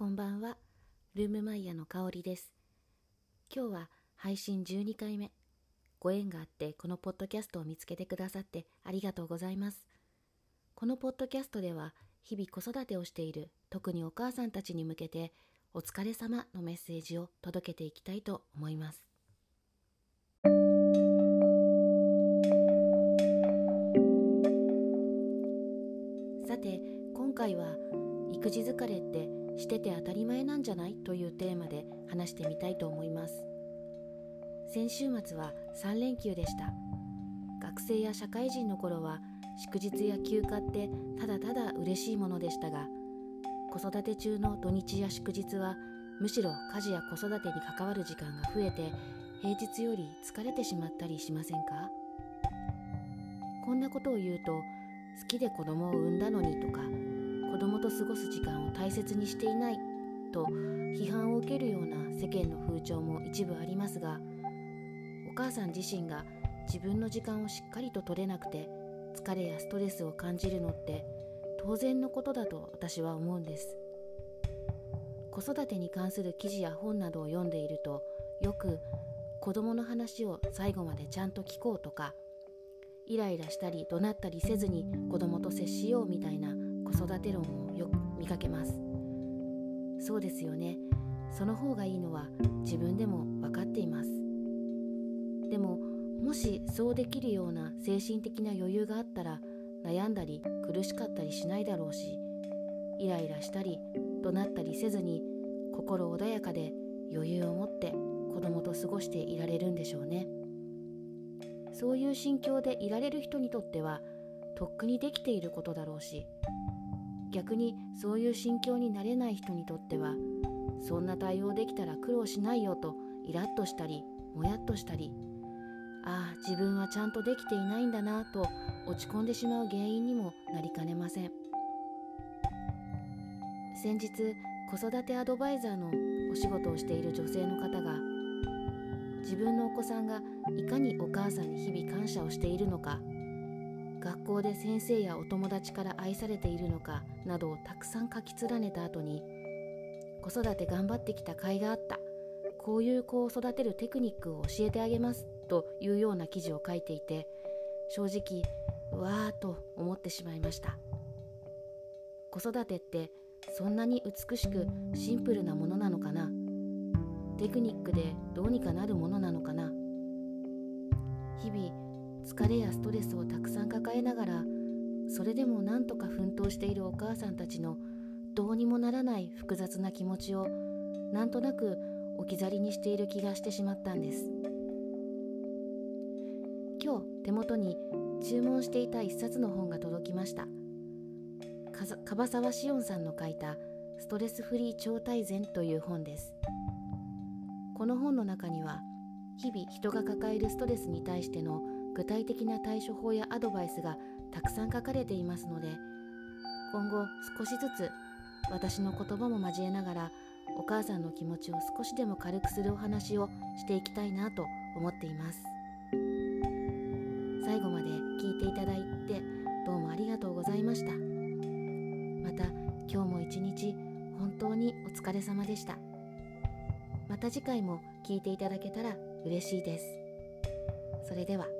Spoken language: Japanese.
こんばんは。ルームマイヤの香りです。今日は配信12回目。ご縁があってこのポッドキャストを見つけてくださってありがとうございます。このポッドキャストでは日々子育てをしている特にお母さんたちに向けてお疲れ様のメッセージを届けていきたいと思います。さて今回は育児疲れってしてて当たり前なんじゃない？というテーマで話してみたいと思います。先週末は3連休でした。学生や社会人の頃は祝日や休暇ってただただ嬉しいものでしたが子育て中の土日や祝日はむしろ家事や子育てに関わる時間が増えて平日より疲れてしまったりしませんか？こんなことを言うと好きで子供を産んだのにとか供と過ごす時間を大切にしていないと批判を受けるような世間の風潮も一部ありますがお母さん自身が自分の時間をしっかりと取れなくて疲れやストレスを感じるのって当然のことだと私は思うんです。子育てに関する記事や本などを読んでいるとよく子供の話を最後までちゃんと聞こうとかイライラしたり怒鳴ったりせずに子供と接しようみたいな子育て論をよく見かけます。そうですよね。その方がいいのは自分でも分かっています。でももしそうできるような精神的な余裕があったら悩んだり苦しかったりしないだろうしイライラしたり怒鳴ったりせずに心穏やかで余裕を持って子供と過ごしていられるんでしょうね。そういう心境でいられる人にとってはとっくにできていることだろうし逆にそういう心境になれない人にとってはそんな対応できたら苦労しないよとイラッとしたりもやっとしたりああ自分はちゃんとできていないんだなと落ち込んでしまう原因にもなりかねません。先日子育てアドバイザーのお仕事をしている女性の方が自分のお子さんがいかにお母さんに日々感謝をしているのか学校で先生やお友達から愛されているのかなどをたくさん書き連ねた後に子育て頑張ってきた甲斐があった。こういう子を育てるテクニックを教えてあげますというような記事を書いていて正直うわーと思ってしまいました。子育てってそんなに美しくシンプルなものなのかな？テクニックでどうにかなるものなのかな？疲れやストレスをたくさん抱えながらそれでも何とか奮闘しているお母さんたちのどうにもならない複雑な気持ちをなんとなく置き去りにしている気がしてしまったんです。今日手元に注文していた一冊の本が届きました。樺沢志音さんの書いた「ストレスフリー超大全」という本です。この本の中には日々人が抱えるストレスに対しての具体的な対処法やアドバイスがたくさん書かれていますので今後少しずつ私の言葉も交えながらお母さんの気持ちを少しでも軽くするお話をしていきたいなと思っています。最後まで聞いていただいてどうもありがとうございました。また今日も一日本当にお疲れ様でした。また次回も聞いていただけたら嬉しいです。それでは。